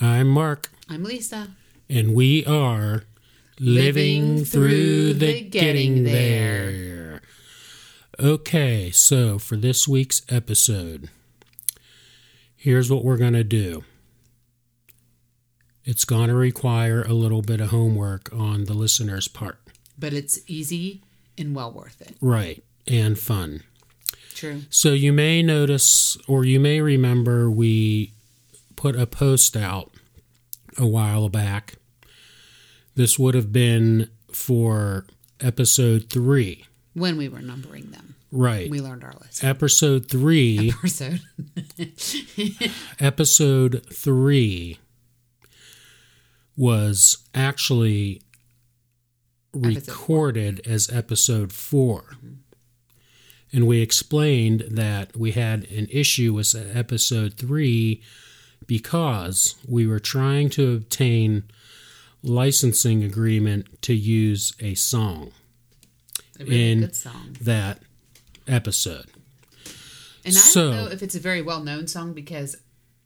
I'm Mark, I'm Lisa. and we are living, through the getting there. Okay, so for this week's episode, here's what we're going to do. It's going to require a little bit of homework on the listener's part. But it's easy and well worth it. Right, and fun. True. So you may notice or you may remember we put a post out a while back. This would have been for episode three. When we were numbering them, Right. we learned our list. Episode three. Episode. episode three was actually Episode recorded as episode 4 And we explained that we had an issue with episode three because we were trying to obtain licensing agreement to use a song A really In- good song. that episode. And I so- don't know if it's a very well known song because,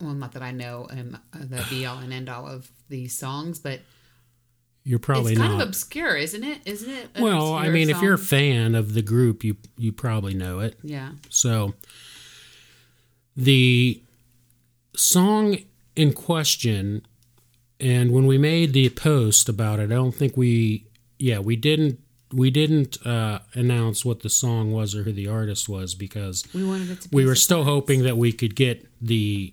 well, not that I know um, the be all and end all of these songs, but You're probably it's kind not. of obscure, isn't it? Isn't it? well, I mean, if you're a fan of the group, you you probably know it. yeah. So the song in question, and when we made the post about it, I don't think we, yeah, we didn't we didn't uh, announce what the song was or who the artist was because We wanted it to be. we were still hoping that we could get the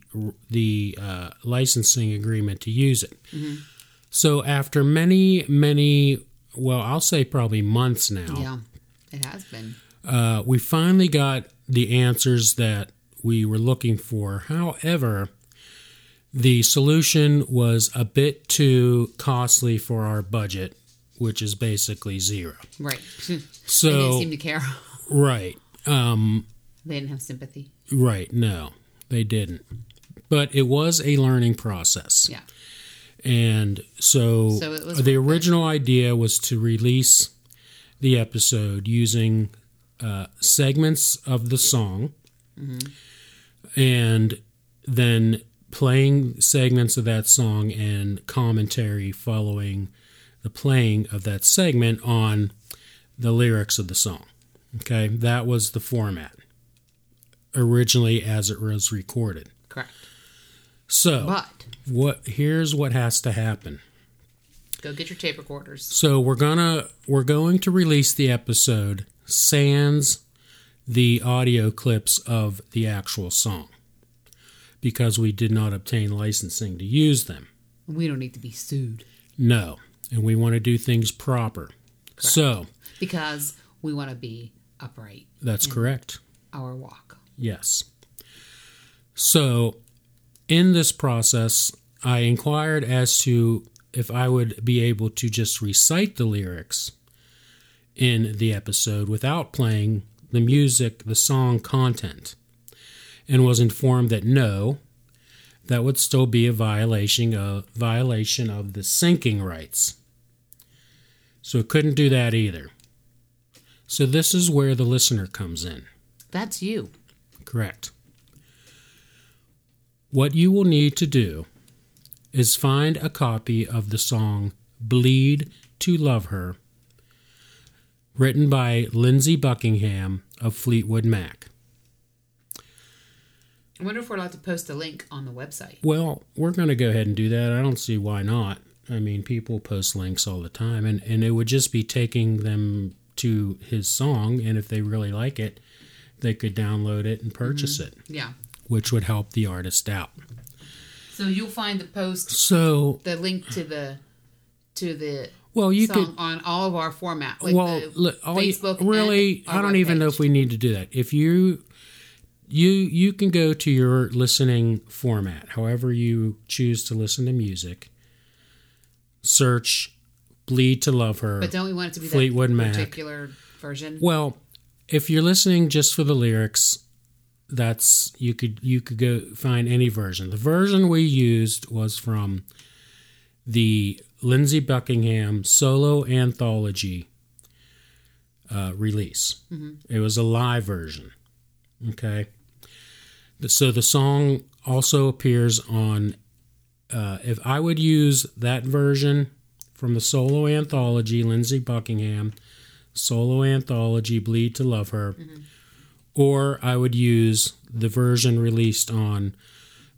the uh, licensing agreement to use it. So after many many, well, I'll say probably months now, Yeah, it has been. uh, we finally got the answers that we were looking for. However, the solution was a bit too costly for our budget, which is basically zero. Right. So they didn't seem to care. right, um, They didn't have sympathy. right, no, they didn't. But it was a learning process. Yeah. And so, So it was the original idea was to release the episode using uh, segments of the song and then playing segments of that song and commentary following the playing of that segment on the lyrics of the song. Okay, that was the format originally as it was recorded. Correct. So, But what here's what has to happen. go get your tape recorders. So we're gonna we're going to release the episode sans the audio clips of the actual song because we did not obtain licensing to use them. We don't need to be sued No, and we want to do things proper. So because we want to be upright. that's correct. Our walk. Yes. So, in this process, I inquired as to if I would be able to just recite the lyrics in the episode without playing the music, the song content, and was informed that no, that would still be a violation of violation of the syncing rights. So it couldn't do that either. So this is where the listener comes in. That's you. Correct. What you will need to do is find a copy of the song Bleed to Love Her, written by Lindsey Buckingham of Fleetwood Mac. I wonder if we're allowed to post a link on the website. Well, we're going to go ahead and do that. I don't see why not. I mean, people post links all the time, and, and it would just be taking them to his song, and if they really like it, they could download it and purchase mm-hmm. it, Yeah. which would help the artist out. So you'll find the post, So, the link to the to the well, you could on all of our format, like well, the look, all you- really, I don't even know if we need to do that. If you you you can go to your listening format, however you choose to listen to music. Search "Bleed to Love Her." But don't we want it to be Fleetwood that Mac. particular version? well, if you're listening just for the lyrics, that's you could you could go find any version. The version we used was from the Lindsey Buckingham solo anthology uh, release. It was a live version. Okay. So the song also appears on uh, if I would use that version from the solo anthology, Lindsey Buckingham, solo anthology, Bleed to Love Her, or I would use the version released on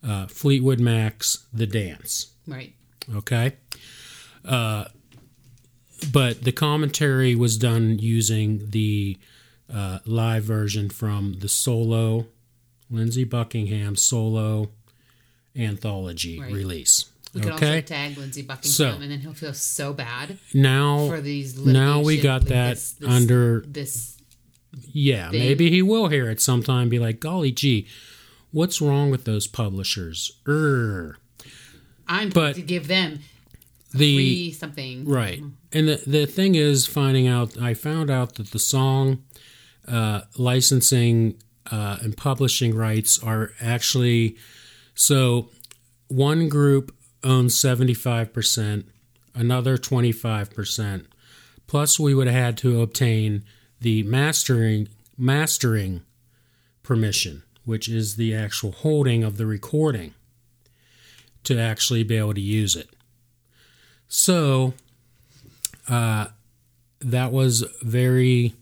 uh, Fleetwood Mac's The Dance. Right. Okay. Uh, but the commentary was done using the uh, live version from the solo, Lindsey Buckingham solo anthology Right. release. We could also tag Lindsey Buckingham, So- and then he'll feel so bad Now, for these. now we got that this- this- under. this. Yeah, thing. maybe he will hear it sometime. Be like, golly gee, what's wrong with those publishers? Er, I'm But to give them the free something. Right. And the, the thing is, finding out, I found out that the song uh, licensing uh, and publishing rights are actually so one group owns 75%, another 25%, plus we would have had to obtain the mastering mastering permission, which is the actual holding of the recording to actually be able to use it. So, uh, that was very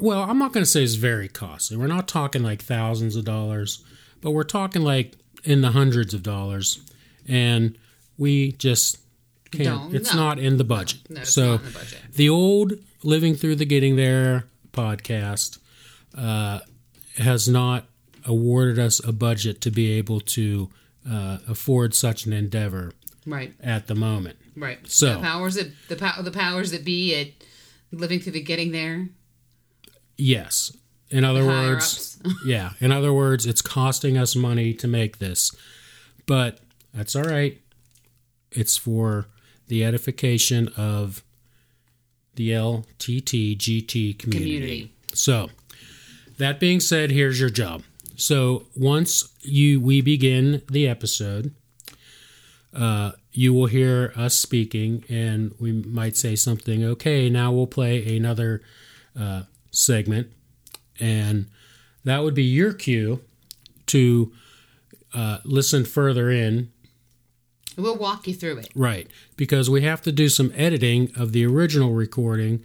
well. I'm not going to say it's very costly. We're not talking like thousands of dollars, but we're talking like in the hundreds of dollars, and we just can't. Don't, it's no. not in the budget. No, it's so the budget. the old "Living Through the Getting There" podcast uh, has not awarded us a budget to be able to uh, afford such an endeavor Right. at the moment. Right. So- the powers that the pow- the powers that be at living through the getting there. Yes. In other words, yeah. In other words, it's costing us money to make this, but that's all right. It's for the edification of the LTT GT community. Community. So, that being said, here's your job. So, once you we begin the episode, uh, you will hear us speaking, and we might say something. Okay, now we'll play another uh, segment, and that would be your cue to uh, listen further in We'll walk you through it. Right, because we have to do some editing of the original recording.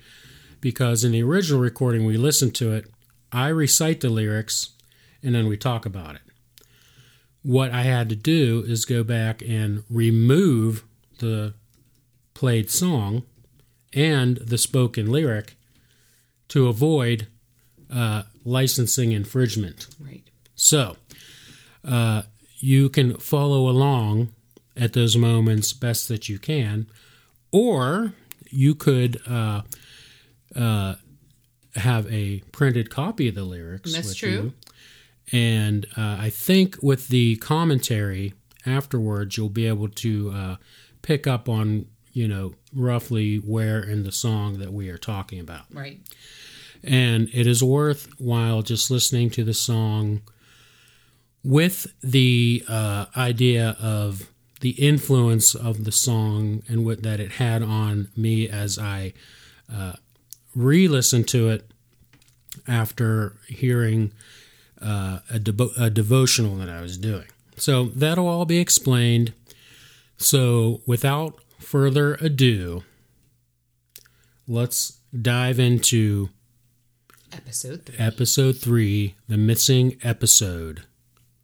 Because in the original recording, we listen to it, I recite the lyrics, and then we talk about it. What I had to do is go back and remove the played song and the spoken lyric to avoid uh, licensing infringement. Right. So, uh, you can follow along at those moments best that you can, or you could uh, uh, have a printed copy of the lyrics. That's with true. you. And uh, I think with the commentary afterwards, you'll be able to uh, pick up on, you know, roughly where in the song that we are talking about Right. and it is worthwhile just listening to the song with the uh, idea of the influence of the song and what that it had on me as I uh, re-listened to it after hearing uh, a, devo- a devotional that I was doing. So that'll all be explained. So without further ado, let's dive into Episode three. episode three, the missing episode,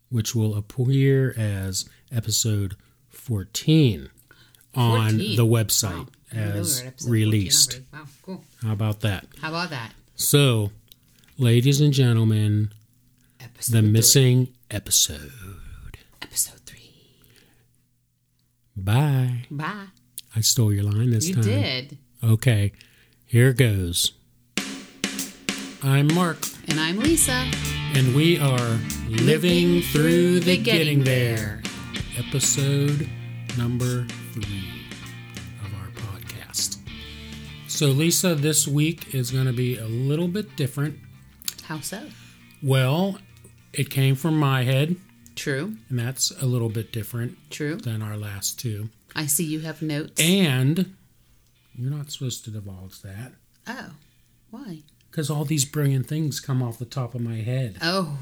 which will appear as episode 14 on 14? the website Wow. We as at episode 14 released. Wow. Cool. How about that? How about that? So, ladies and gentlemen, Episode the three. missing episode. Episode three. Bye. Bye. I stole your line this You time. You did. Okay, here goes. I'm Mark. And I'm Lisa. And we are living, through the getting there. Episode number three of our podcast. So, Lisa, this week is going to be a little bit different. How so? Well, it came from my head, True. and that's a little bit different True. than our last two. I see you have notes. And you're not supposed to divulge that oh. Why? because all these brilliant things come off the top of my head. Oh.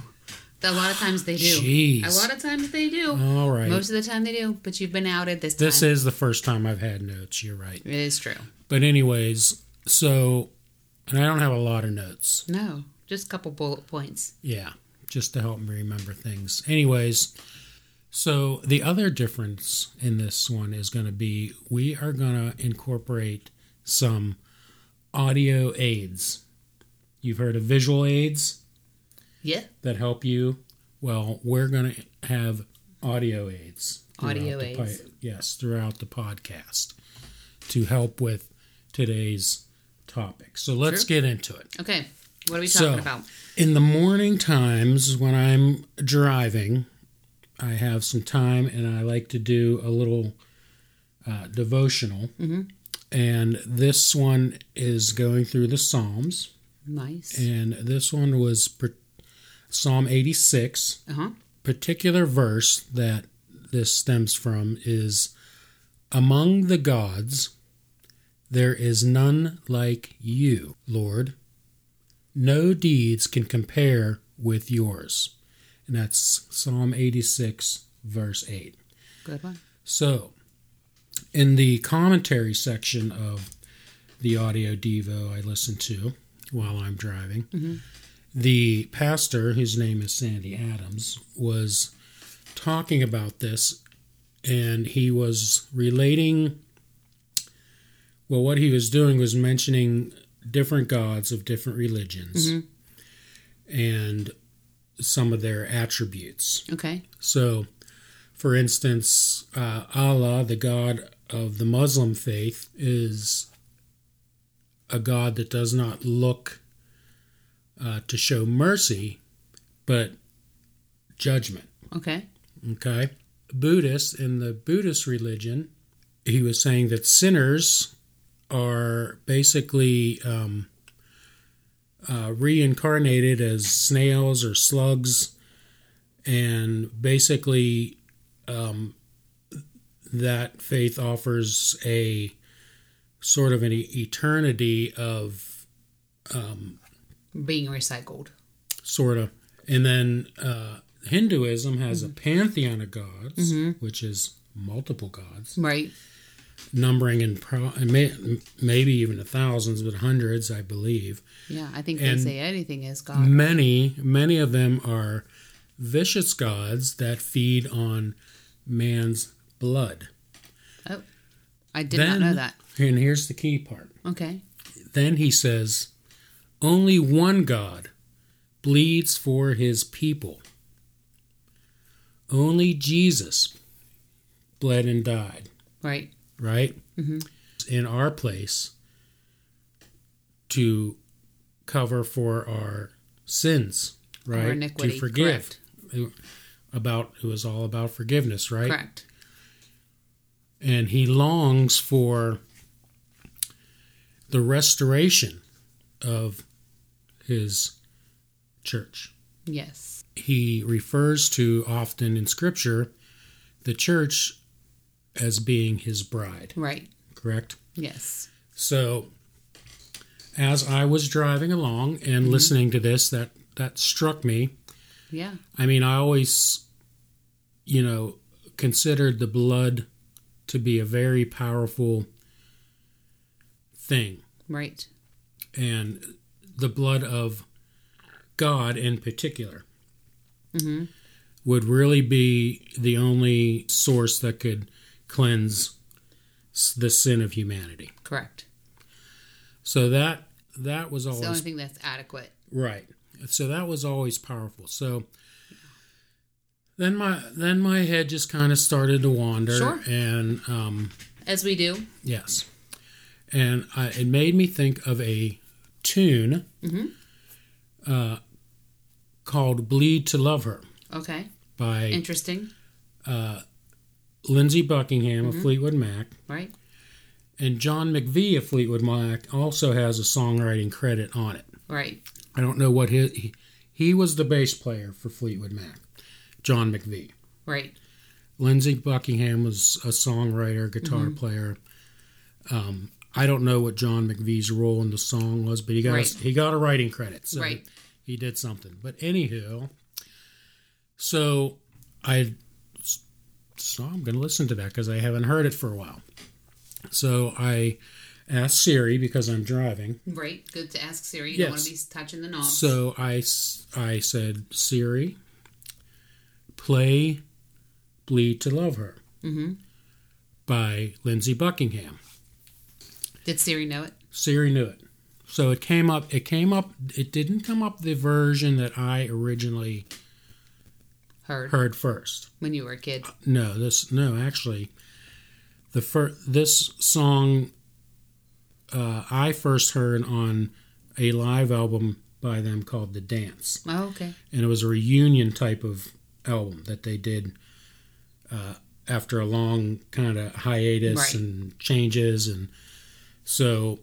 A lot of times they do. Jeez. A lot of times they do. All right. Most of the time they do, but you've been outed this time. this is the first time I've had notes. You're right. it is true. But anyways, so and I don't have a lot of notes. No, just a couple bullet points. Yeah, just to help me remember things. Anyways, so the other difference in this one is going to be we are going to incorporate some audio aids. You've heard of visual aids Yeah. that help you. Well, we're going to have audio aids. Audio aids. yes, throughout the podcast to help with today's topic. So let's Sure. get into it. Okay. What are we So- talking about? In the morning times when I'm driving, I have some time and I like to do a little uh, devotional. And this one is going through the Psalms. Nice. And this one was per- Psalm 86. Uh huh. Particular verse that this stems from is Among the gods, there is none like you, Lord. No deeds can compare with yours. And that's Psalm 86, verse 8. Good one. So, in the commentary section of the audio Devo I listen to while I'm driving, mm-hmm. the pastor, whose name is Sandy Adams, was talking about this and he was relating. Well, what he was doing was mentioning different gods of different religions and some of their attributes. Okay. So, for instance, uh, Allah, the God of the Muslim faith, is a God that does not look uh, to show mercy, but judgment. Okay. Okay? Buddhists, in the Buddhist religion, he was saying that sinners are basically um, uh, reincarnated as snails or slugs, and basically um, that faith offers a sort of an eternity of Being recycled. sort of. And then uh, hinduism has a pantheon of gods which is multiple gods. Right. Numbering in pro- may, maybe even thousands but hundreds i believe Yeah. I think And- they say anything is God. many many of them are vicious gods that feed on man's blood Oh, I did then not know that. and here's the key part Okay. then he says only one god bleeds for his people only jesus bled and died Right. Right mm-hmm. in our place to cover for our sins right Our iniquity. to forgive Correct. about it was all about forgiveness right Correct. and he longs for the restoration of his church. Yes. He refers to often in scripture the church as being his bride, Right. correct? Yes. So as I was driving along and mm-hmm. listening to this that that struck me. Yeah. I mean, I always you know considered the blood to be a very powerful thing Right. and the blood of God in particular mm-hmm. would really be the only source that could cleanse the sin of humanity. Correct. So that that was It's the only thing that's adequate. right. So that was always powerful. So then my then my head just kind of started to wander Sure. and um As we do. Yes. And I, it made me think of a tune mm-hmm. uh, called Bleed to Love Her Okay. by Interesting. Lindsey Buckingham of Fleetwood Mac. Right. And John McVie of Fleetwood Mac also has a songwriting credit on it. Right. I don't know what his. He, he was the bass player for Fleetwood Mac, John McVie. Right. Lindsey Buckingham was a songwriter, guitar Mm-hmm. player. Um, I don't know what John McVie's role in the song was, but he got Right. a, he got a writing credit, so Right. he did something. But anywho, So I so I'm going to listen to that because I haven't heard it for a while. So I asked Siri because I'm driving. Right. Good to ask Siri. You Yes. don't want to be touching the knobs. So I, I said, Siri, play Bleed to Love Her hmm by Lindsey Buckingham. Did Siri know it? Siri knew it. So it came up, it came up, it didn't come up the version that I originally Heard, heard first. when you were a kid. No, this, no, actually, the fir- this song uh, I first heard on a live album by them called The Dance. Oh, okay. and it was a reunion type of album that they did uh, after a long kind of hiatus Right. and changes and so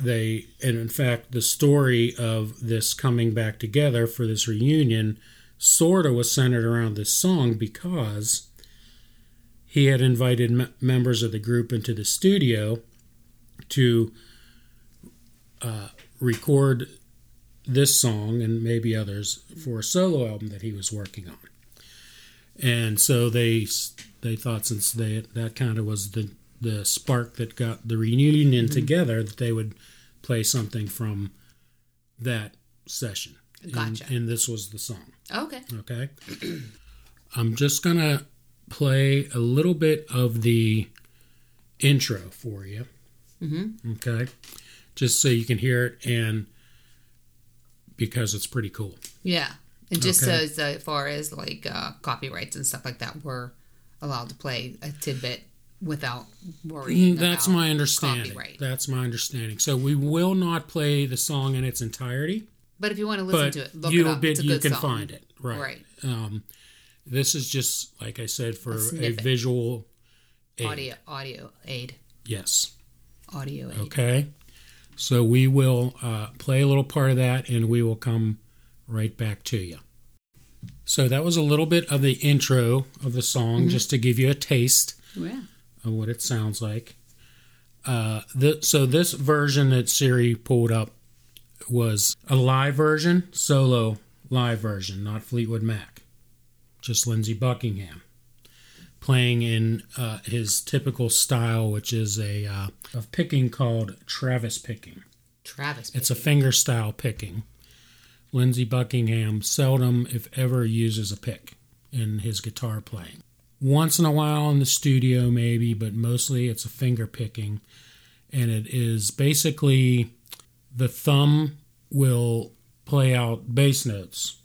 they and in fact the story of this coming back together for this reunion sort of was centered around this song because he had invited m- members of the group into the studio to uh, record this song and maybe others for a solo album that he was working on. And so they they thought since they that kind of was the the spark that got the reunion together that they would play something from that session. And- Gotcha. And, this was the song. Okay. Okay. I'm just gonna play a little bit of the intro for you. Mm-hmm. Okay. Just so you can hear it and because it's pretty cool. Yeah. And just Okay. as uh, far as like uh, copyrights and stuff like that, we're allowed to play a tidbit without worrying. Mm, That's my understanding. Copyright. That's my understanding. So we will not play the song in its entirety, But if you want to listen but to it, look you it up. bit It's a you can song. find it. Right. Right. Um, this is just like I said for A a, visual aid. Audio, audio aid, Yes. audio aid. Okay. So we will uh, play a little part of that and we will come right back to you. So that was a little bit of the intro of the song, just to give you a taste Yeah. of what it sounds like. Uh, the, so this version that Siri pulled up was a live version, solo live version, not Fleetwood Mac, just Lindsey Buckingham playing in uh, his typical style, which is a uh, of picking called Travis picking. Travis. It's a finger style picking. Lindsey Buckingham seldom, if ever, uses a pick in his guitar playing. Once in a while in the studio, maybe, but mostly it's a finger picking. And it is basically the thumb will play out bass notes,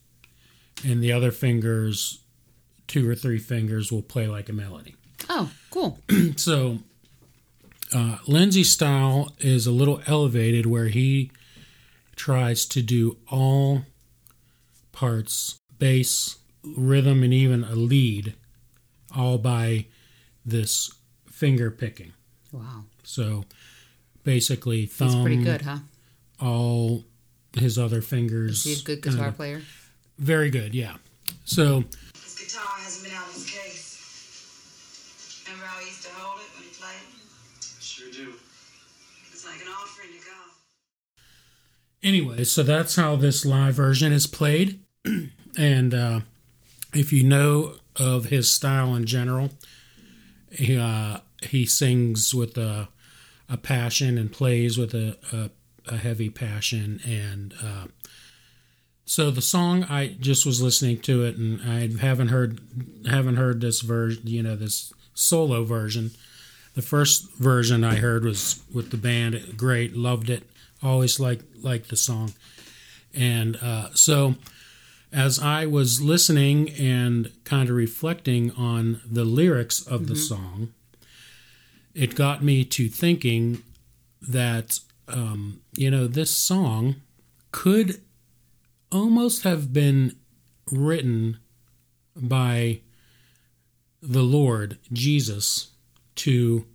and the other fingers, two or three fingers, will play like a melody. Oh, cool. So, uh, Lindsey's style is a little elevated where he tries to do all parts, bass, rhythm, and even a lead, all by this finger picking. Wow. So, basically, thumb, pretty good, huh? All his other fingers. Is he a good kinda- guitar player? Very good, yeah. So, His guitar hasn't been out of his case. Remember how he used to hold it when he played? Sure do. It was like an offering to God. anyway, so that's how this live version is played. and uh, if you know of his style in general, he, uh, he sings with a, a passion and plays with a, a, a heavy passion. And uh, so the song, I just was listening to it, and I haven't heard haven't heard this version, you know, this solo version. The first version I heard was with the band. Great, loved it. Always liked liked the song, and uh, so as I was listening and kind of reflecting on the lyrics of the song, it got me to thinking that um, you know this song could almost have been written by the Lord Jesus to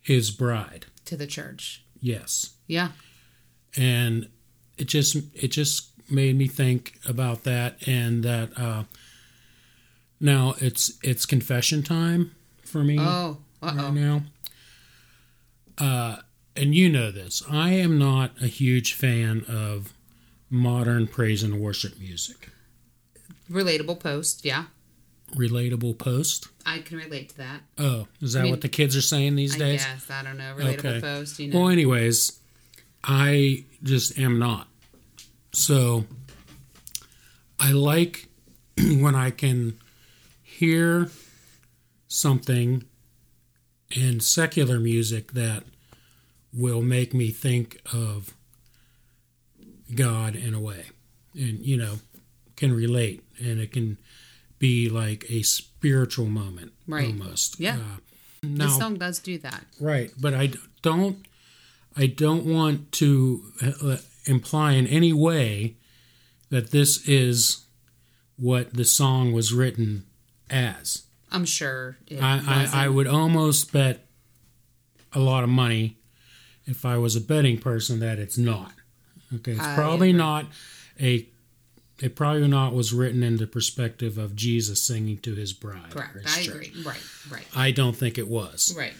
his bride. To the church. Yes. Yeah. And it just it just made me think about that and that uh now it's it's confession time for me Oh. Uh right now. Uh and you know this. I am not a huge fan of modern praise and worship music. Relatable post, yeah. relatable post. I can relate to that. Oh, is that mean, what the kids are saying these days? guess. I don't know. Relatable post, you know. Well, anyways, I just am not. So I like when I can hear something in secular music that will make me think of God in a way. And, you know, can relate. And it can be like a spiritual moment Right. almost. Yeah. Uh, this song does do that. Right, but I don't. I don't want to uh, imply in any way that this is what the song was written as. I'm sure I. I, I would almost bet a lot of money if I was a betting person that it's not. Okay, it's I probably agree. not a. It probably not was written in the perspective of Jesus singing to his bride. or Correct. his I church. agree. Right. Right. I don't think it was. Right.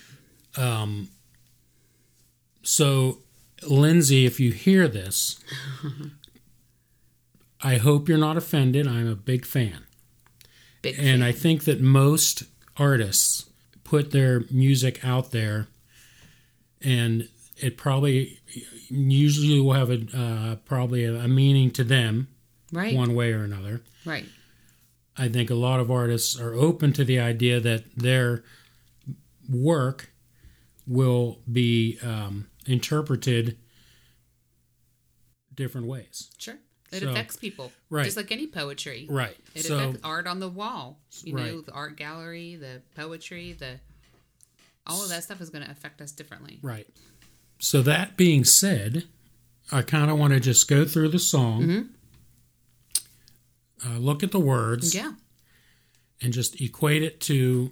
Um, so, Lindsey, if you hear this, I hope you're not offended. I'm a big fan. Big fan. And fan. I think that most artists put their music out there, and it probably usually will have a uh, probably a, a meaning to them right. one way or another. Right. I think a lot of artists are open to the idea that their work will be um, interpreted different ways. Sure. It So- affects people. right. Just like any poetry. Right. It so affects art on the wall. You know, the art gallery, the poetry, the all of that stuff is going to affect us differently. right. So that being said, I kind of want to just go through the song, uh, look at the words, Mm-hmm. Yeah. and just equate it to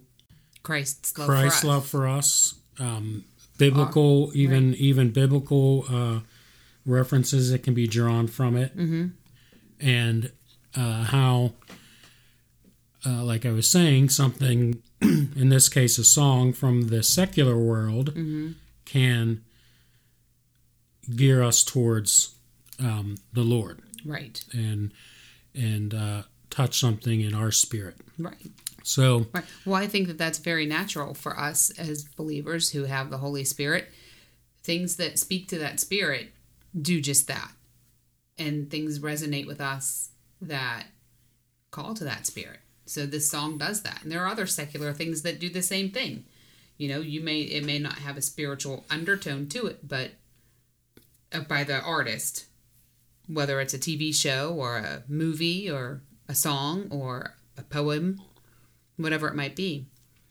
Christ's love Christ's for us. love for us, um, biblical, even even biblical uh, references that can be drawn from it, mm-hmm. and uh, how, uh, like I was saying, something in this case, a song from the secular world Mm-hmm. can gear us towards um, the Lord Right. and and uh, touch something in our spirit. Right. So Right. Well, I think that that's very natural for us as believers who have the Holy Spirit. Things that speak to that spirit do just that. And things resonate with us that call to that spirit. So this song does that. And there are other secular things that do the same thing. You know, you may it may not have a spiritual undertone to it, but by the artist, whether it's a TV show or a movie or a song or a poem, whatever it might be.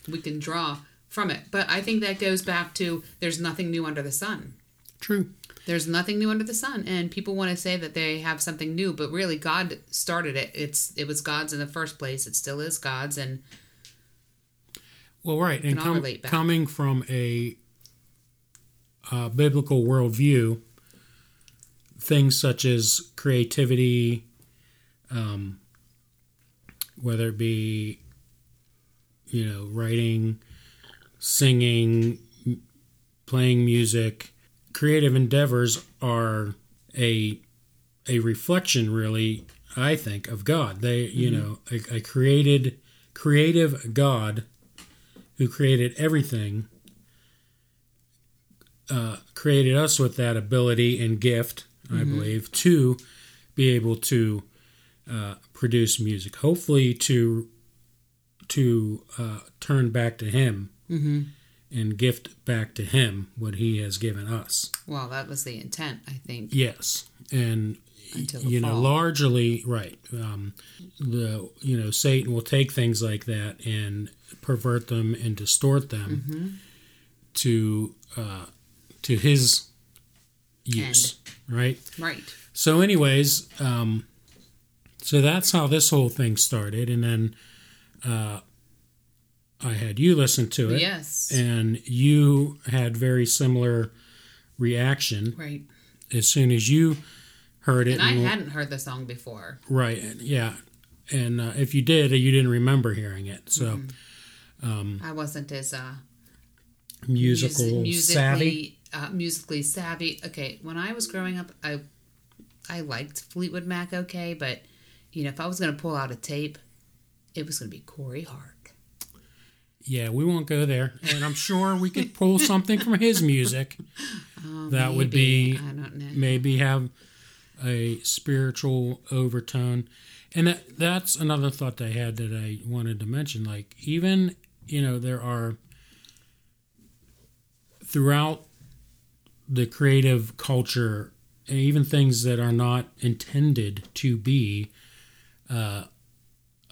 We can draw from it. But I think that goes back to there's nothing new under the sun. true. There's nothing new under the sun, and people want to say that they have something new, but really God started it. It's it was God's in the first place. It still is God's, and Well, right, and com- coming from a uh, biblical worldview, things such as creativity, um, whether it be, you know, writing, singing, playing music, creative endeavors are a a reflection, really. I think of God. They, you Mm-hmm. know, a, a created, creative God who created everything, uh, created us with that ability and gift, I Mm-hmm. believe, to be able to uh, produce music. Hopefully, to to uh, turn back to Him Mm-hmm. and gift back to Him what He has given us. well, that was the intent, I think. Yes, and you know, largely right. Um, the you know, Satan will take things like that and pervert them and distort them Mm-hmm. to uh, to his use, right? Right. So, anyways, um, so that's how this whole thing started, and then uh, I had you listen to it, Yes. and you had very similar reaction right. as soon as you heard it. And I and- hadn't heard the song before. right, yeah, and uh, if you did, you didn't remember hearing it. So Mm-hmm. I wasn't as uh, musical mus- savvy. Musically uh, musically savvy. Okay, when I was growing up, I I liked Fleetwood Mac okay, but you know, if I was going to pull out a tape, it was going to be Corey Hart. Yeah, we won't go there. And I'm sure we could pull something from his music Oh, that would be I don't know. maybe have a spiritual overtone. And that, that's another thought that I had that I wanted to mention. Like, even, you know, there are throughout the creative culture, and even things that are not intended to be uh,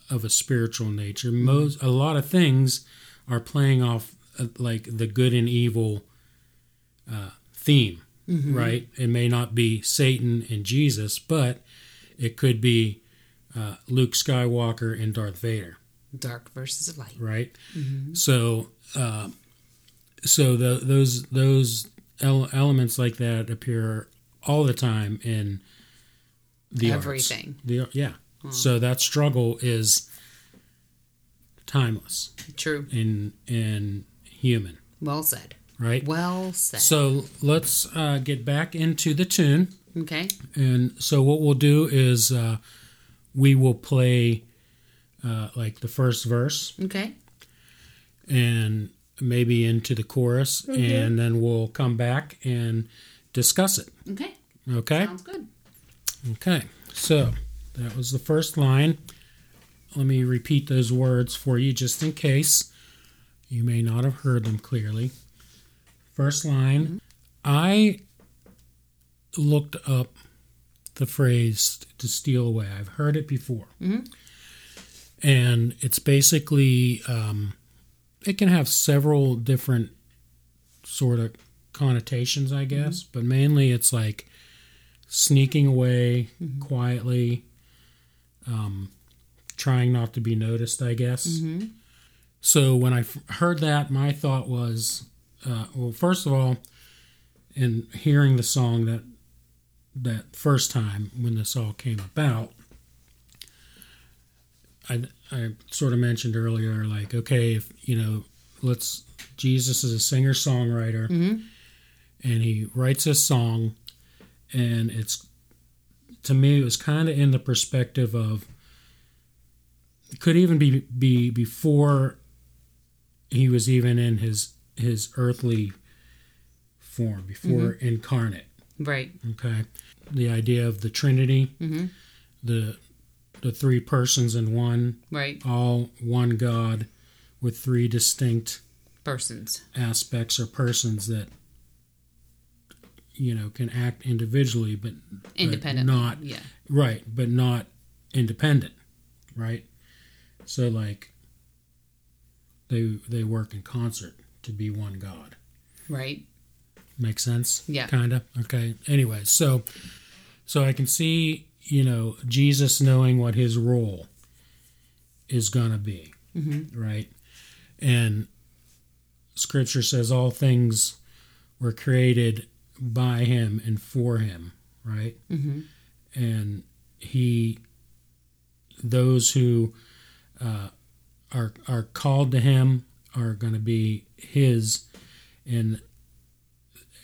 of a spiritual nature. Most a lot of things are playing off uh, like the good and evil uh, theme, right? It may not be Satan and Jesus, but it could be uh, Luke Skywalker and Darth Vader Dark versus light. right? So, uh, so the, those those ele- elements like that appear all the time in the arts. Everything. The yeah. So that struggle is timeless True. and and human, Well said. right? Well said. So let's uh, get back into the tune. okay. And so what we'll do is uh, we will play uh, like the first verse Okay. and maybe into the chorus, mm-hmm. and then we'll come back and discuss it. Okay. Okay? Sounds good. Okay. So that was the first line. Let me repeat those words for you just in case you may not have heard them clearly. First line mm-hmm. I looked up the phrase to steal away. I've heard it before. Mm-hmm. And it's basically, um, it can have several different sort of connotations, I guess, but mainly it's like sneaking away quietly, um, trying not to be noticed, I guess. So when I f- heard that, my thought was, uh, well, first of all, in hearing the song that that first time when this all came about, I, I sort of mentioned earlier, like, okay, if you know, let's Jesus is a singer songwriter, and he writes a song, and it's to me it was kind of in the perspective of it could even be be before he was even in his his earthly form before incarnate. Right. okay? The idea of the trinity. Mhm. the the three persons in one Right. all one god with three distinct Persons. aspects or persons that you know can act individually but independent not Yeah. right but not independent right so like they they work in concert to be one god Right. makes sense? Yeah. Kind of. Okay. Anyway, so so I can see, you know, Jesus knowing what his role is going to be, right? And scripture says all things were created by him and for him, right? Mm-hmm. And he those who uh, are are called to him are going to be his and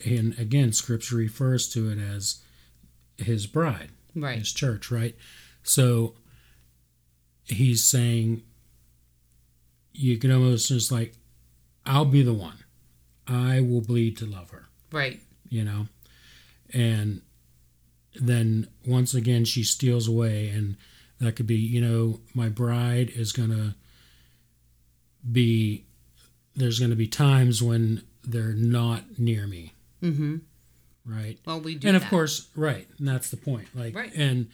and again scripture refers to it as his bride Right. his church right so he's saying you can almost just like i'll be the one i will bleed to love her Right. you know and then once again she steals away and that could be you know my bride is gonna be there's gonna be times when they're not near me Mm-hmm. Right Well, we do. and of that. course right and that's the point like Right. and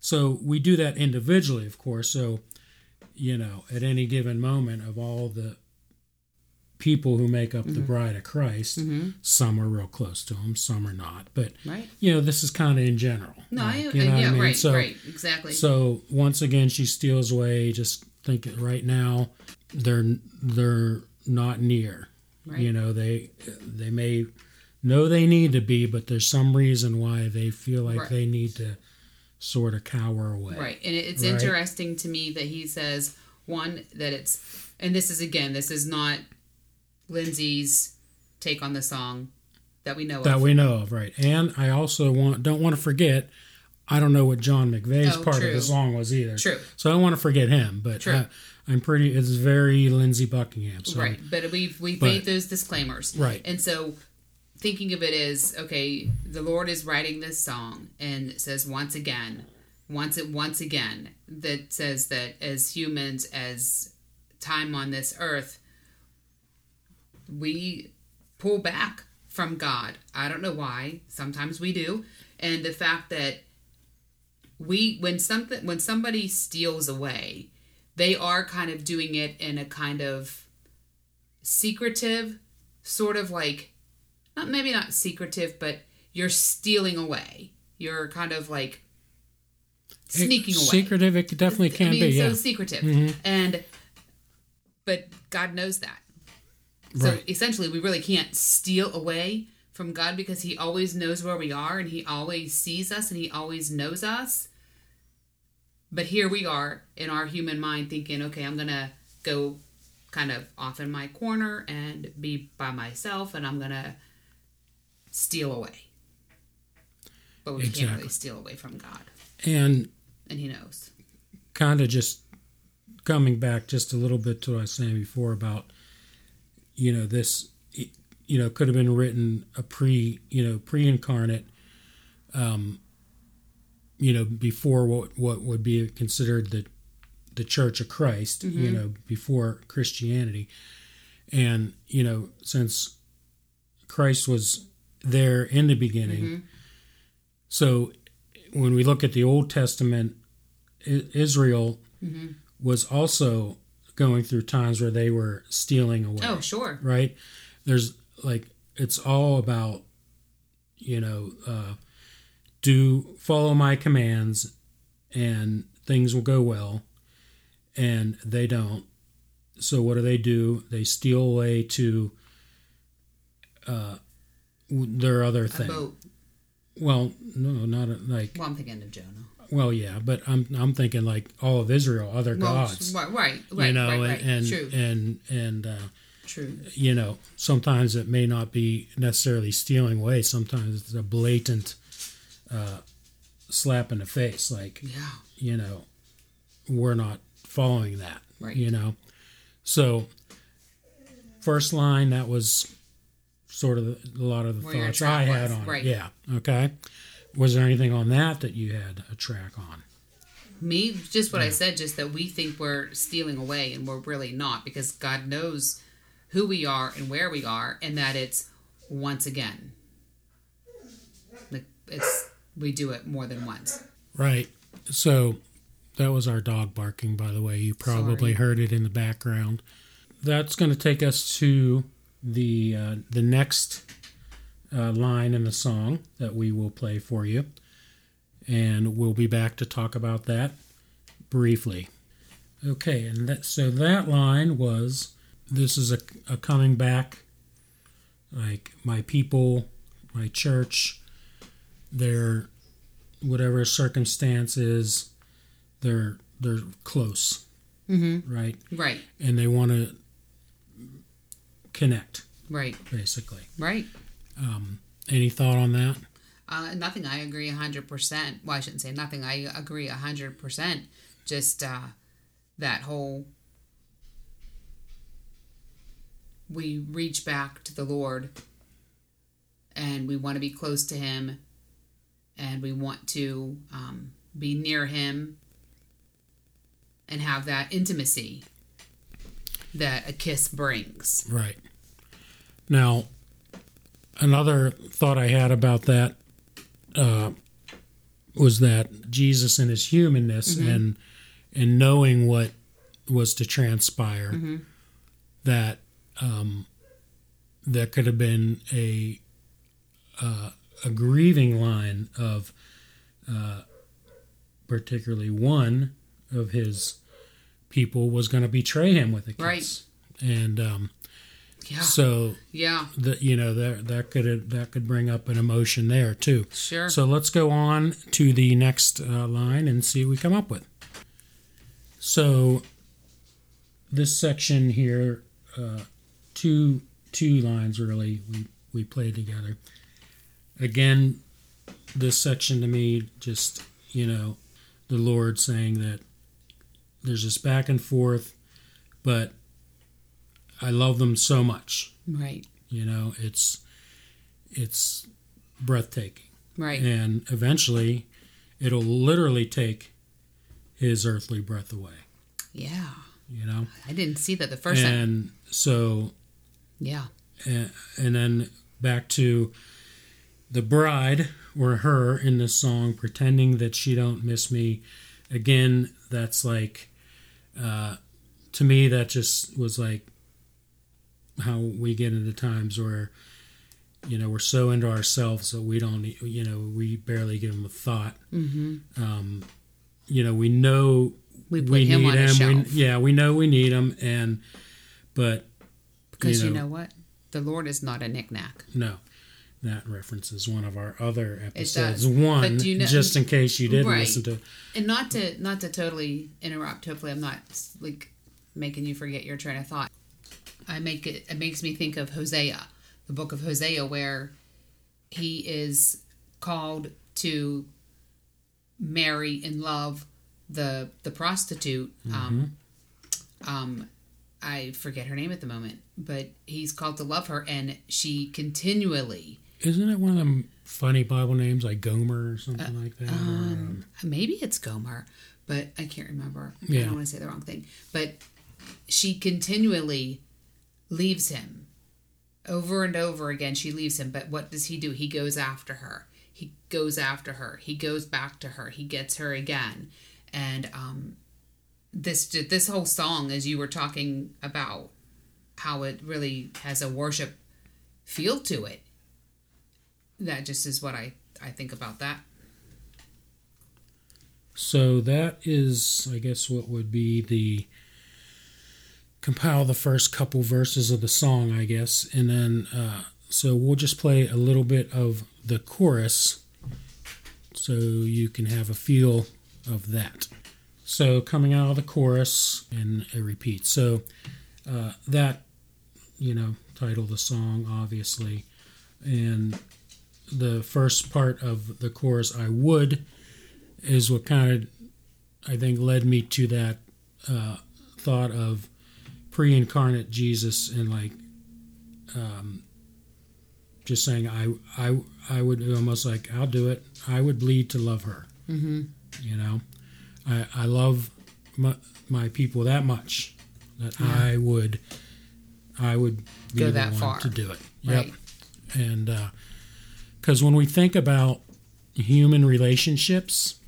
so we do that individually of course so you know at any given moment of all the people who make up Mm-hmm. the bride of christ some are real close to him some are not but Right. you know this is kind of in general No, like, I, you know yeah, I mean? right, so, right, exactly. so once again she steals away just think it right now they're they're not near right. you know they they may know they need to be but there's some reason why they feel like Right. they need to sort of cower away Right. And it's Right. interesting to me that he says, one, that it's, and this is again, this is not Lindsey's take on the song that we know that of. we know of right and i also want don't want to forget I don't know what John McVie's Oh, part of true. the song was either. True. So I don't want to forget him, but. I, I'm pretty. It's very Lindsey Buckingham. So right but we've we've But- made those disclaimers Right. and so thinking of it as okay the lord is writing this song and it says once again once it once again that says that as humans as time on this earth we pull back from god. I don't know why. Sometimes we do. And the fact that we when something when somebody steals away they are kind of doing it in a kind of secretive sort of like not maybe not secretive but you're stealing away you're kind of like sneaking away Secretive, it definitely can I mean, be. so Yeah. Mm-hmm. secretive and but god knows that so Right. essentially we really can't steal away from god because he always knows where we are and he always sees us and he always knows us but here we are in our human mind thinking okay i'm gonna go kind of off in my corner and be by myself and i'm gonna steal away. But we can't really steal away from god. And and he knows. kind of just coming back just a little bit to what I was saying before about, you know, this, you know, could have been written a pre, you know, pre-incarnate, um, you know, before what what would be considered the the Church of Christ, you know, before Christianity, and you know, since Christ was there in the beginning, so when we look at the Old Testament, Israel was also going through times where they were stealing away. oh sure Right? There's like it's all about you know uh, do follow my commands and things will go well, and they don't. So what do they do? They steal away to uh, their other thing. Well, no, not a, like well i'm thinking of jonah well, yeah, but I'm I'm thinking like all of Israel, other Well, gods, right, right, right, you know, right, right. and true, and and uh, true. you know, sometimes it may not be necessarily stealing away. Sometimes it's a blatant uh, slap in the face, like Yeah, you know, we're not following that, Right. You know, so first line that was sort of a lot of the Where thoughts I had was, on right. it. Yeah, okay. Was there anything on that that you had a track on? me, just what I said, just that we think we're stealing away, and we're really not, because God knows who we are and where we are, and that it's once again. Like it's we do it more than once. Right. So that was our dog barking, by the way. You probably Sorry. heard it in the background. That's going to take us to the uh, the next uh, line in the song that we will play for you, and we'll be back to talk about that briefly. Okay, and that so that line was this is a, a coming back, like my people, my church, their whatever circumstances, they're they're close, Mm-hmm. right? Right, And they want to connect, right, basically. right. Um, Any thought on that? Uh, nothing. I agree hundred percent. Well, I shouldn't say nothing. I agree hundred percent. Just uh, that whole we reach back to the Lord, and we want to be close to Him, and we want to um, be near Him, and have that intimacy that a kiss brings. Right. Now, another thought I had about that uh, was that Jesus in his humanness and and knowing what was to transpire, that um, that could have been a uh, a grieving line of uh, particularly one of his people was going to betray him with a kiss, Right. and um, Yeah. so Yeah. that you know that that could that could bring up an emotion there too. Sure. So let's go on to the next uh, line and see what we come up with. So this section here, uh, two two lines really we we played together. Again, this section to me just you know, the Lord saying that there's this back and forth, but I love them so much. Right. You know, it's it's breathtaking. Right. And eventually it'll literally take his earthly breath away, Yeah. you know? I didn't see that the first time. and so Yeah. and, and then back to the bride or her in this song pretending that she don't miss me again that's like uh, to me that just was like how we get into times where you know we're so into ourselves that we don't you know we barely give them a thought Mm-hmm. um, you know we know We him on a him. We, yeah we know we need him and but Because you you know, know- what? The Lord is not a knickknack. No, that references one of our other episodes. One, you know- just in case you didn't Right. listen to. And not to not to totally interrupt. Hopefully, I'm not like making you forget your train of thought. I make it. It makes me think of Hosea, the book of Hosea, where he is called to marry and love the the prostitute. Um, um, I forget her name at the moment, but he's called to love her, and she continually. Isn't it one of them funny Bible names like Gomer or something like that? or, um, maybe it's Gomer, but I can't remember. I don't want to say the wrong thing. But she continually leaves him over and over again. She leaves him, but what does he do? He goes after her. He goes after her. He goes back to her. He gets her again, and um, this this whole song, as you were talking about, how it really has a worship feel to it. That just is what I I think about that. so that is, I guess, what would be the compile the first couple verses of the song, I guess, and then uh, so we'll just play a little bit of the chorus, so you can have a feel of that. So coming out of the chorus and a repeat. So uh, that you know title the song obviously, and the first part of the chorus I would is what kind of I think led me to that uh, thought of pre-incarnate Jesus and like um, just saying I I I would almost like I'll do it. I would bleed to love her. Mm-hmm. You know, I I love my, my people that much that I would I would be Go the that one far. to do it. Right. Yep. And because when we think about human relationships,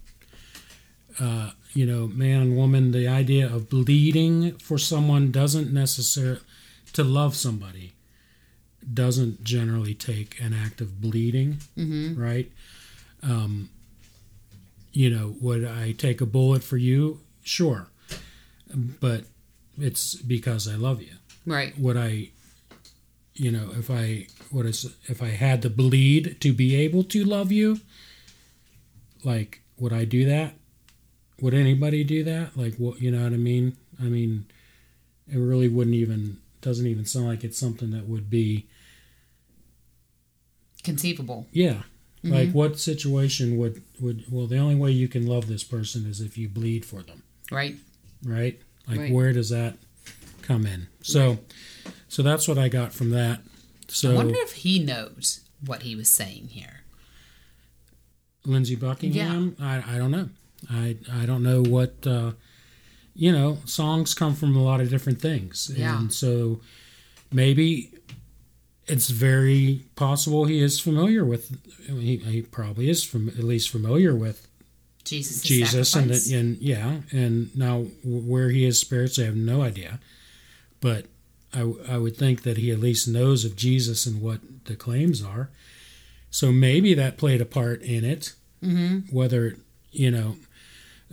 uh, you know, man and woman, the idea of bleeding for someone doesn't necessarily to love somebody doesn't generally take an act of bleeding, Mm-hmm. right? Um, you know, would I take a bullet for you? Sure, but it's because I love you. Right. Would I, you know, if I what is if I had to bleed to be able to love you? Like, would I do that? Would anybody do that? Like, what you know what I mean? I mean, it really wouldn't even doesn't even sound like it's something that would be Conceivable. yeah. Mm-hmm. Like what situation would would well the only way you can love this person is if you bleed for them, Right. right? Like Right. where does that come in? So so that's what I got from that. So I wonder if he knows what he was saying here. Lindsey Buckingham, I I don't know. I I don't know what uh you know, songs come from a lot of different things. Yeah. And so maybe it's very possible he is familiar with he, he probably is from at least familiar with Jesus. Jesus and, and yeah, and now where he is spiritually, I have no idea. But I, I would think that he at least knows of Jesus and what the claims are. So maybe that played a part in it. Mhm. Whether you know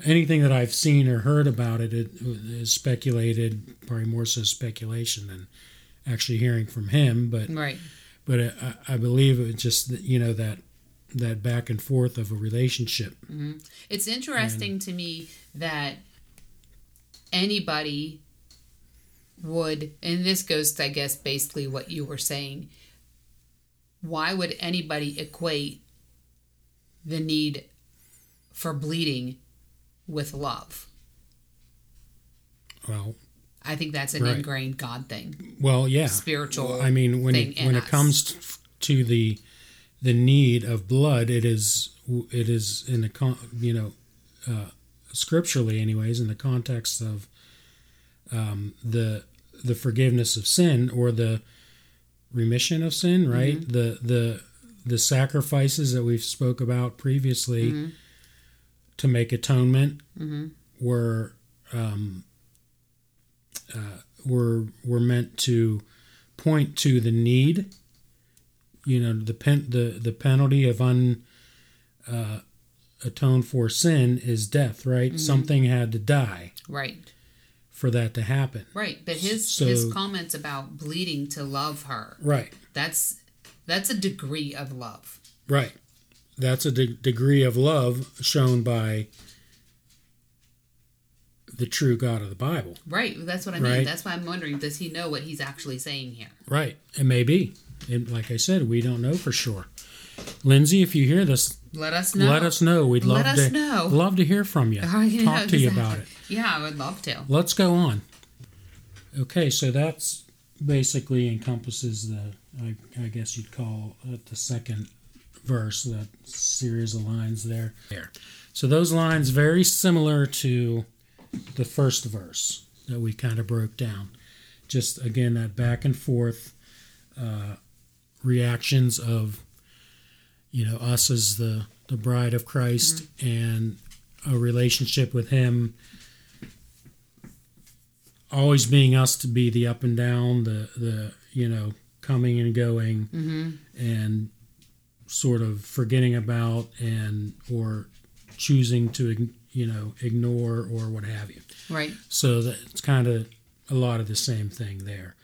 anything that I've seen or heard about it, it is speculated, probably more so speculation than actually hearing from him. But Right. but I, I believe it just you know that that back and forth of a relationship. It's interesting to me that anybody would, and this goes to, I guess, basically what you were saying. Why would anybody equate the need for bleeding with love. Well, I think that's an Right. ingrained God thing. well, yeah. Spiritual I mean, when it, when it comes to the the need of blood, it is it is in the con, you know uh, scripturally, anyways, in the context of um, the the forgiveness of sin or the remission of sin, right? The the the sacrifices that we've spoke about previously to make atonement were um, uh, were were meant to point to the need. You know, the pen, the the penalty of un uh, atoned for sin is death, right? Something had to die Right. For that to happen, Right. But his So- his comments about bleeding to love her, right? that's that's a degree of love. Right. That's a de- degree of love shown by the true God of the Bible. Right. That's what I mean. Right. That's why I'm wondering, does he know what he's actually saying here? Right. It may be. And like I said, we don't know for sure. Lindsey, if you hear this, Let us know. let us know. We'd love Let us to know. love to hear from you. Oh, yeah, Talk to you about it. Exactly. Yeah, I would love to. Let's go on. Okay, so that's basically encompasses the I, I guess you'd call it the second verse, that series of lines there. There. So those lines very similar to the first verse that we kind of broke down. Just again that back and forth uh, reactions of you know us as the the bride of Christ and a relationship with Him always being us to be the up and down, the the you know coming and going, Mm-hmm. and sort of forgetting about and or choosing to you know ignore or what have you. Right. So that's kind of a lot of the same thing there.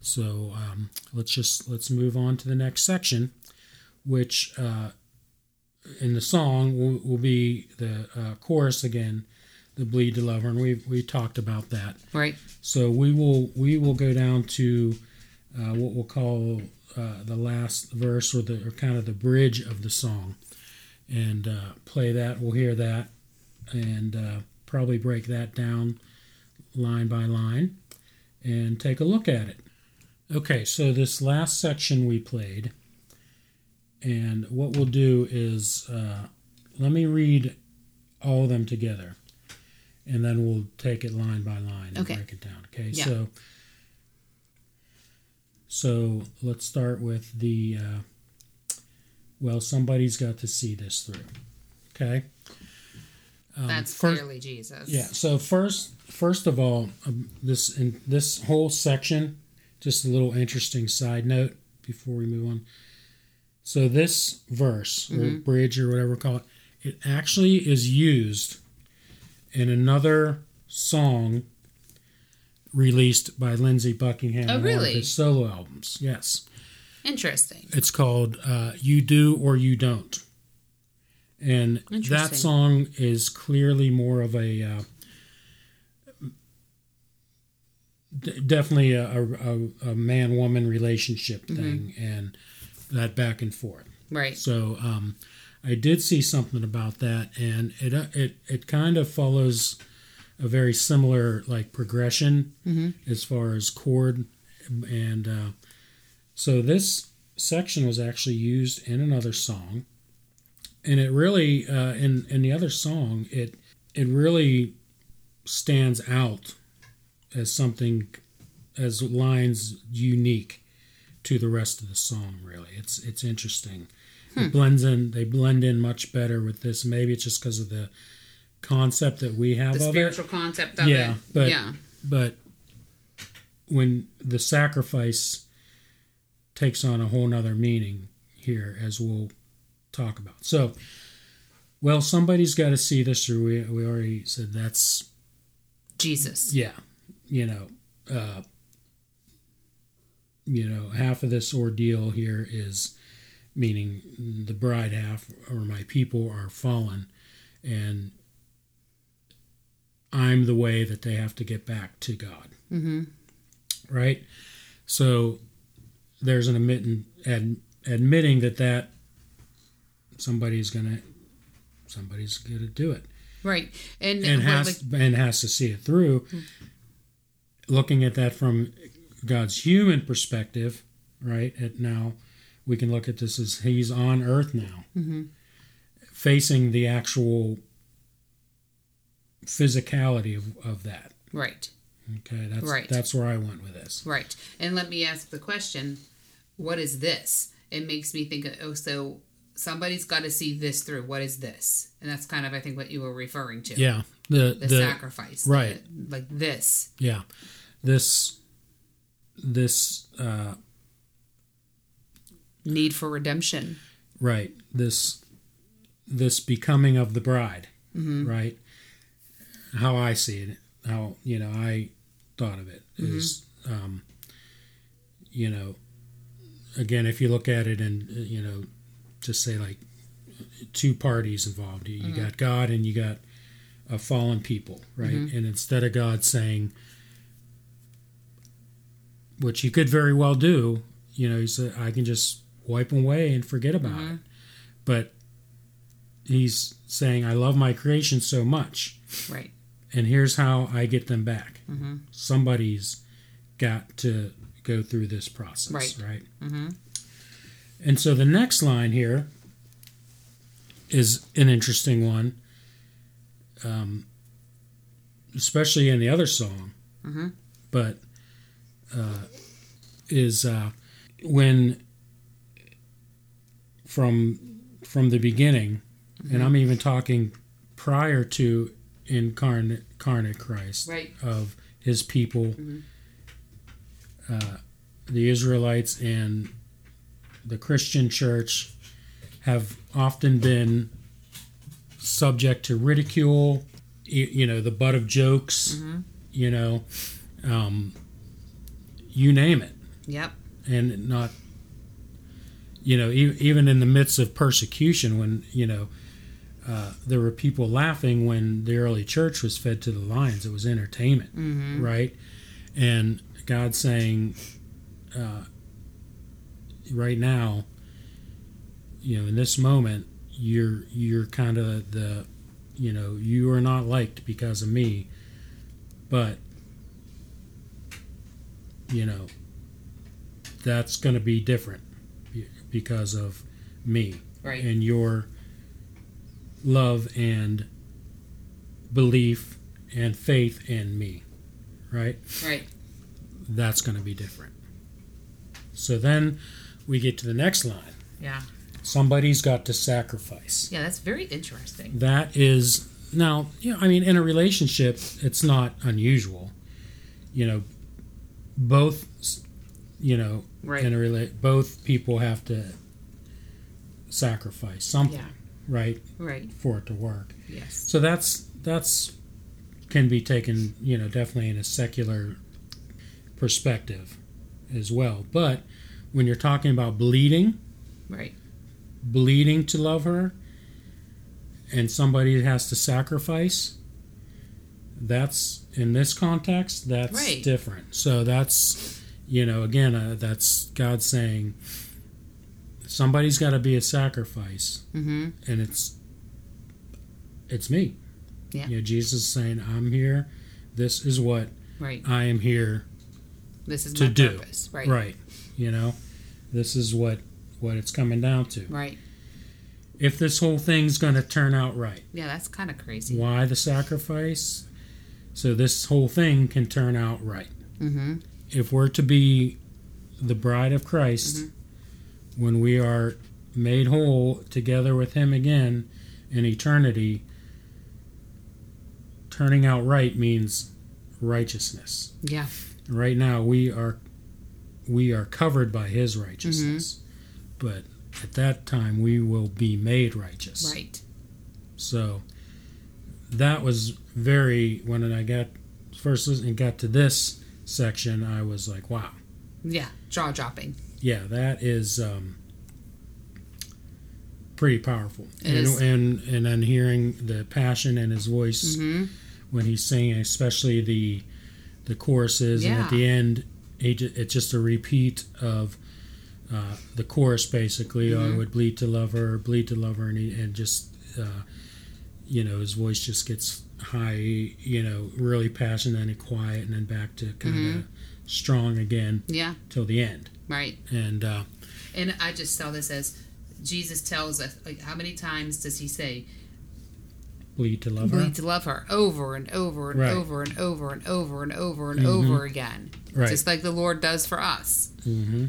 So um, let's just let's move on to the next section, which uh, in the song will, will be the uh, chorus again, the bleed to lover, and we we talked about that. Right. So we will we will go down to uh, what we'll call uh, the last verse or the or kind of the bridge of the song, and uh, play that. We'll hear that, and uh, probably break that down line by line, and take a look at it. Okay, so this last section we played, and what we'll do is uh, let me read all of them together, and then we'll take it line by line and Okay. break it down. Okay, Yeah. so so let's start with the uh, well, somebody's got to see this through. Okay. Um, That's first- clearly Jesus. yeah. So first, first of all, um, this in this whole section, just a little interesting side note before we move on. So this verse or bridge or whatever we call it, it actually is used in another song released by Lindsey Buckingham. Oh, on one of really? his solo albums. Yes. Interesting. It's called uh, "You Do or You Don't," and that song is clearly more of a uh, d- definitely a, a, a man woman relationship Mm-hmm. thing, and that back and forth. Right. So um, I did see something about that, and it uh, it it kind of follows a very similar like progression as far as chord, and uh, so this section was actually used in another song, and it really uh, in in the other song it it really stands out as something as lines unique to the rest of the song really. It's it's interesting it blends in they blend in much better with this maybe it's just because of the concept that we have The of spiritual it concept of Yeah, it. but- yeah. but when the sacrifice takes on a whole nother meaning here as we'll talk about so well somebody's got to see this or we, we already said that's Jesus. yeah you know uh you know half of this ordeal here is meaning the bride half or my people are fallen and i'm the way that they have to get back to god Mm-hmm. right so there's an admitting ad, admitting that that somebody's gonna somebody's to do it Right. And, and has like- and has to see it through. Looking at that from God's human perspective, right? At now, we can look at this as He's on Earth now, Mhm. facing the actual physicality of, of that. right. Okay, that's Right. that's where I went with this. Right. And let me ask the question what is this? It makes me think, oh, so somebody's got to see this through. What is this? And that's kind of, I think, what you were referring to. Yeah, the The, the, sacrifice. right. The- like this. yeah, this this uh, Need for redemption. Right. This this becoming of the bride. Right. How I see it, how you know I thought of it is, um, you know, again, if you look at it and uh, you know, just say like two parties involved. You, you got God and you got a fallen people, right? And instead of God saying, which he could very well do, you know, he said, I can just wipe them away and forget about it. But he's saying, I love my creation so much, Right. and here's how I get them back. Mm-hmm. Somebody's got to go through this process, Right. right? Mm-hmm. And so the next line here is an interesting one, um, especially in the other song. Mhm. But uh, is uh, when from from the beginning, and I'm even talking prior to incarnate, incarnate Christ Right. of His people, Mhm. uh, the Israelites and the Christian church have often been subject to ridicule, you, you know, the butt of jokes, Mhm. you know, um, you name it, Yep. and not, you know, e- even in the midst of persecution, when you know. Uh, there were people laughing when the early church was fed to the lions. It was entertainment Mm-hmm. right? And God saying, uh, right now, you know, in this moment, you're you're kind of the, you know, you are not liked because of me, but you know, that's going to be different because of me Right. and your love and belief and faith in me, right? Right. That's going to be different. So then we get to the next line. Yeah. Somebody's got to sacrifice. Yeah, that's very interesting. That is now, you know, I mean, in a relationship, it's not unusual. You know, both, you know, Right. in a both people have to sacrifice something, Yeah. right, Right. for it to work. Yes. So that's that's can be taken, you know, definitely in a secular perspective as well. But when you're talking about bleeding, Right. bleeding to love her, and somebody has to sacrifice, that's in this context, that's Right. different. So that's, you know, again, uh, that's God saying somebody's got to be a sacrifice, Mm-hmm. and it's it's me. Yeah. You know, Jesus is saying, "I'm here. This is what Right. I am here This is to my do." purpose. Right. Right. You know, this is what what it's coming down to. Right. If this whole thing's going to turn out right, Yeah, that's kind of crazy. why the sacrifice? So this whole thing can turn out right. Mm-hmm. If we're to be the bride of Christ, Mm-hmm. when we are made whole together with Him again in eternity, turning out right means righteousness. Yeah. Right now we are we are covered by His righteousness, but at that time we will be made righteous. Right. So that was very when I got first and got to this section, I was like, wow, Yeah. Jaw dropping. yeah, that is um, pretty powerful. And, and and then hearing the passion in his voice Mm-hmm. when he's singing, especially the the choruses, and at the end, it's just a repeat of. Uh, the chorus basically, Mhm. I would bleed to love her, bleed to love her, and, he, and just uh, you know, his voice just gets high, you know, really passionate and quiet, and then back to kind of strong again Yeah. till the end. Right. And uh, And I just saw this as Jesus tells us, like, how many times does he say, bleed to love her. bleed to love her over and over and Right. over and over and over and over and Mhm. over again. Right. Just like the Lord does for us. hmm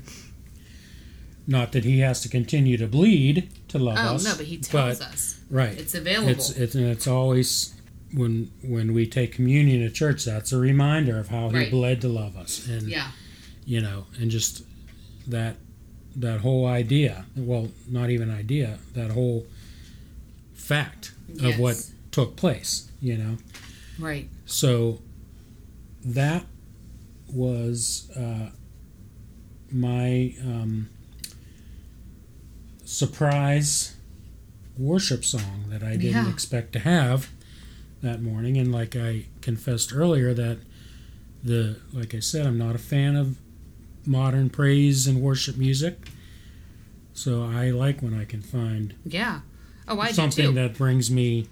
Not that he has to continue to bleed to love Oh, us. no, but he tells but- us. Right. It's available. It's it's and it's always when when we take communion at church. That's a reminder of how he Right. bled to love us, and yeah. you know, and just that that whole idea. Well, not even idea. That whole fact of what took place. You know, Right. so that was uh, my um, surprise worship song that I didn't Yeah. expect to have that morning. And like I confessed earlier, that the like I said, I'm not a fan of modern praise and worship music. So I like when I can find Yeah. Oh, I something that brings me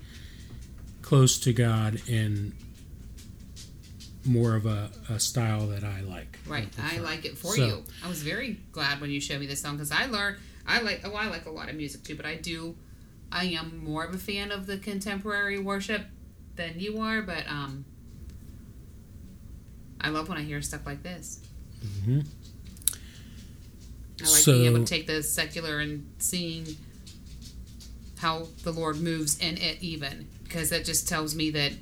close to God in more of a, a style that I like. Right, I like it for So- you. I was very glad when you showed me this song because I learned I like oh I like a lot of music too, but I do I am more of a fan of the contemporary worship than you are, but um I love when I hear stuff like this. hmm I like being able to take the secular and seeing how the Lord moves in it even because that just tells me that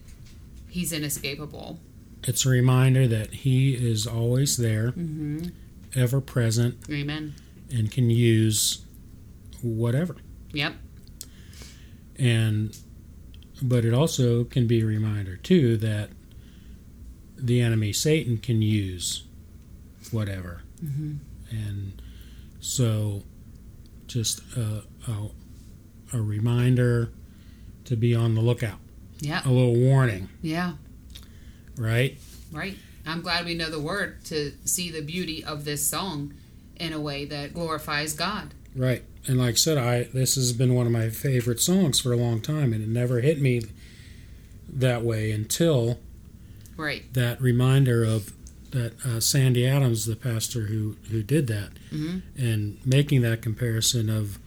he's inescapable. It's a reminder that He is always there, Mm-hmm. ever present, Amen. And can use whatever. Yep. And but it also can be a reminder too that the enemy Satan can use whatever. Mm-hmm. and so just a, a, a reminder to be on the lookout Yeah. a little warning Yeah. right Right. I'm glad we know the word to see the beauty of this song in a way that glorifies God. right and like i said i this has been one of my favorite songs for a long time and it never hit me that way until Right. that reminder of that uh, sandy adams the pastor who who did that hmm and making that comparison of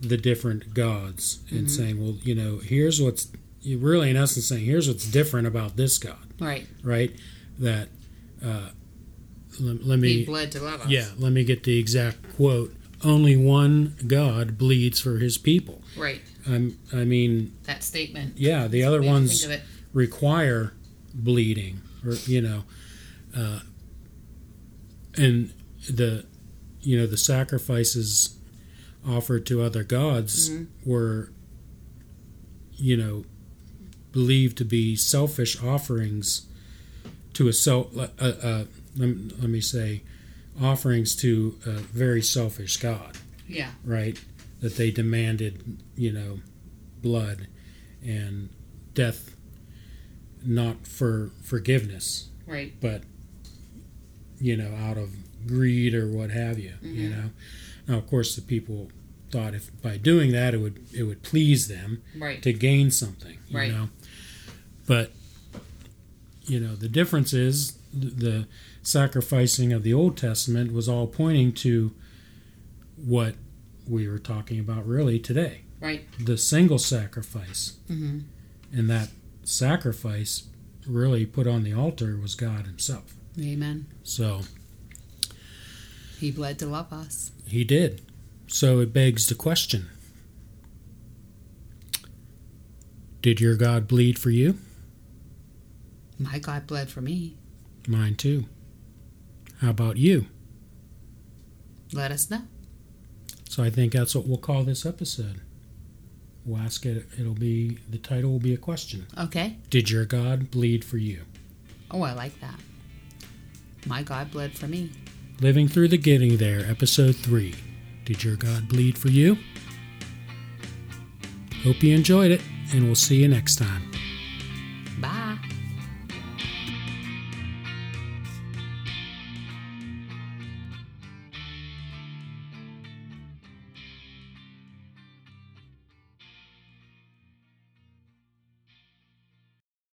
the different gods and Mhm. saying, well, you know, here's what's really in essence saying, here's what's different about this God, Right. right? That uh, let, let he me, bled to love us. yeah, let me get the exact quote. Only one God bleeds for His people. Right. I'm, I mean, That statement. yeah, the other ones Think of it. require bleeding or you know uh, and the you know the sacrifices offered to other gods Mhm. were you know believed to be selfish offerings to a self uh, uh, let, let me say offerings to a very selfish god Yeah. right? That they demanded, you know, blood and death, not for forgiveness, Right. but you know, out of greed or what have you. You Mhm. know, now of course the people thought if by doing that it would it would please them Right. to gain something. You Right. know, but you know the difference is the sacrificing of the Old Testament was all pointing to what we were talking about really today Right. the single sacrifice hmm and that sacrifice really put on the altar was God himself Amen. so He bled to love us. he did so it begs the question did your God bleed for you My God bled for me. Mine too how about you Let us know. So I think that's what we'll call this episode. We'll ask it. It'll be the title will be a question. Okay. Did your God bleed for you? Oh, I like that. My God bled for me. Living through the getting there, episode three. Did your God bleed for you? Hope you enjoyed it, and we'll see you next time.